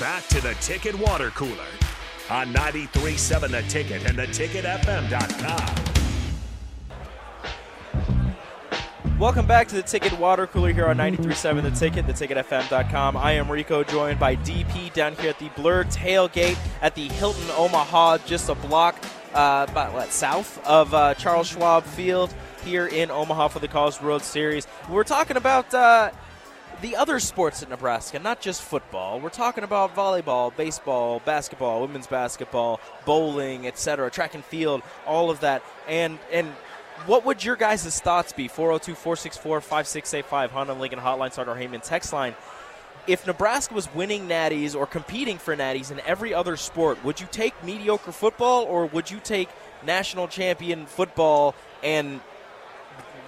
back to the Ticket Water Cooler on 93.7 The Ticket and theticketfm.com. Welcome back to the Ticket Water Cooler here on 93.7 The Ticket, theticketfm.com. I am Rico, joined by DP down here at the Blur Tailgate at the Hilton Omaha, just a block uh, about, what, south of uh, Charles Schwab Field here in Omaha for the College World Series. We're talking about uh, the other sports in Nebraska, not just football. We're talking about volleyball, baseball, basketball, women's basketball, bowling, etc., track and field, all of that. And and what would your guys' thoughts be? 402 464 5685, Honda Lincoln Hotline, Starter Heyman text line. If Nebraska was winning natties or competing for natties in every other sport, would you take mediocre football or would you take national champion football and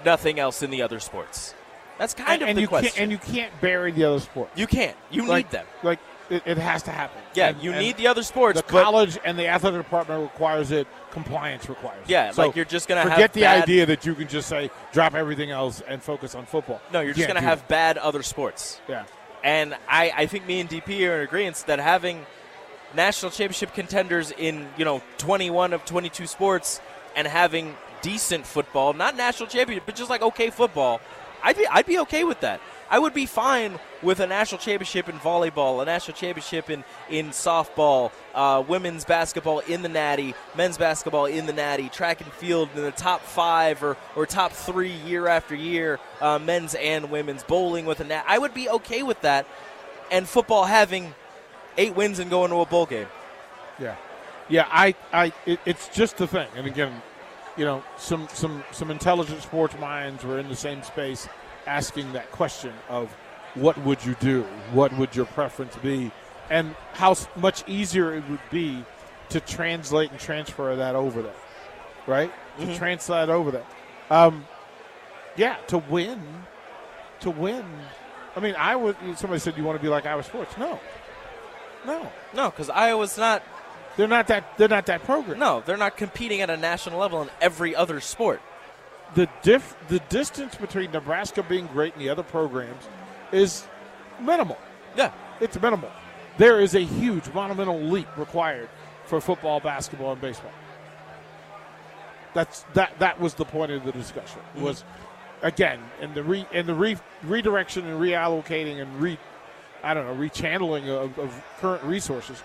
nothing else in the other sports? That's kind and, of and the you question. Can't, and you can't bury the other sports. you can't. You like, need them. Like it, it has to happen. Yeah, And- you need the other sports. The college and the athletic department requires it. Compliance requires. it. Yeah, So like you're just gonna have forget the bad- idea that you can just say drop everything else and focus on football. no, you're You just going to do have bad other sports. Yeah, And I, I think me and DP are in agreement that having national championship contenders in you know 21 of 22 sports and having decent football, not national championship, but just like okay football, I'd be I'd be okay with that. I would be fine with a national championship in volleyball, a national championship in in softball, uh, women's basketball in the Natty, men's basketball in the Natty, track and field in the top five or, or top three year after year, uh, men's and women's bowling with a Nat. I would be okay with that, and football having eight wins and going to a bowl game. Yeah, yeah. I, I, it, it's just the thing. And again, you know, some, some, some intelligent sports minds were in the same space, asking that question of, what would you do? What would your preference be? And how much easier it would be to translate and transfer that over there, right? To translate over there. Um, yeah, to win, to win. I mean, I would. Somebody said you want to be like Iowa Sports. No, no, No, because Iowa's not. They're not that. They're not that program. No, they're not competing at a national level in every other sport. the diff the distance between Nebraska being great and the other programs is minimal. Yeah, It's minimal. There is a huge monumental leap required for football, basketball, and baseball. That's that. That was the point of the discussion. Mm-hmm. Was again in the re in the re, redirection and reallocating and re I don't know rechanneling of, of current resources.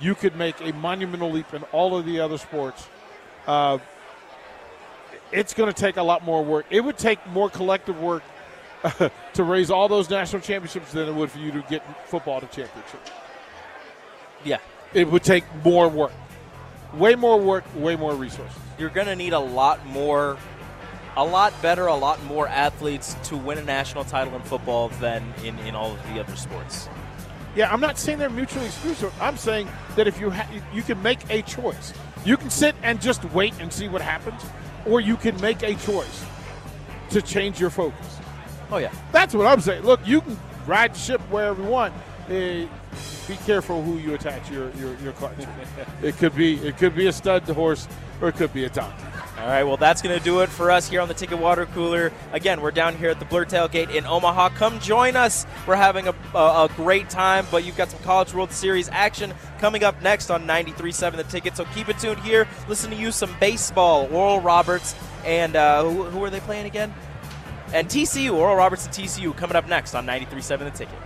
You could make a monumental leap in all of the other sports. Uh, it's going to take a lot more work. It would take more collective work to raise all those national championships than it would for you to get football to championship. yeah. It would take more work, way more work, way more resources. You're going to need a lot more, a lot better, a lot more athletes to win a national title in football than in, in all of the other sports. Yeah, I'm not saying they're mutually exclusive. I'm saying that if you ha- you can make a choice, you can sit and just wait and see what happens, or you can make a choice to change your focus. Oh yeah, That's what I'm saying. Look, you can ride the ship wherever you want. Eh, be careful who you attach your your, your clutch. it could be it could be a stud horse or it could be a donkey. All right, well, that's going to do it for us here on the Ticket Water Cooler. Again, we're down here at the Blur Tailgate in Omaha. Come join us. We're having a, a, a great time, but you've got some College World Series action coming up next on 93.7 The Ticket. So keep it tuned here. Listen to you some baseball. Oral Roberts and uh, who, who are they playing again? And TCU, Oral Roberts and TCU coming up next on 93.7 The Ticket.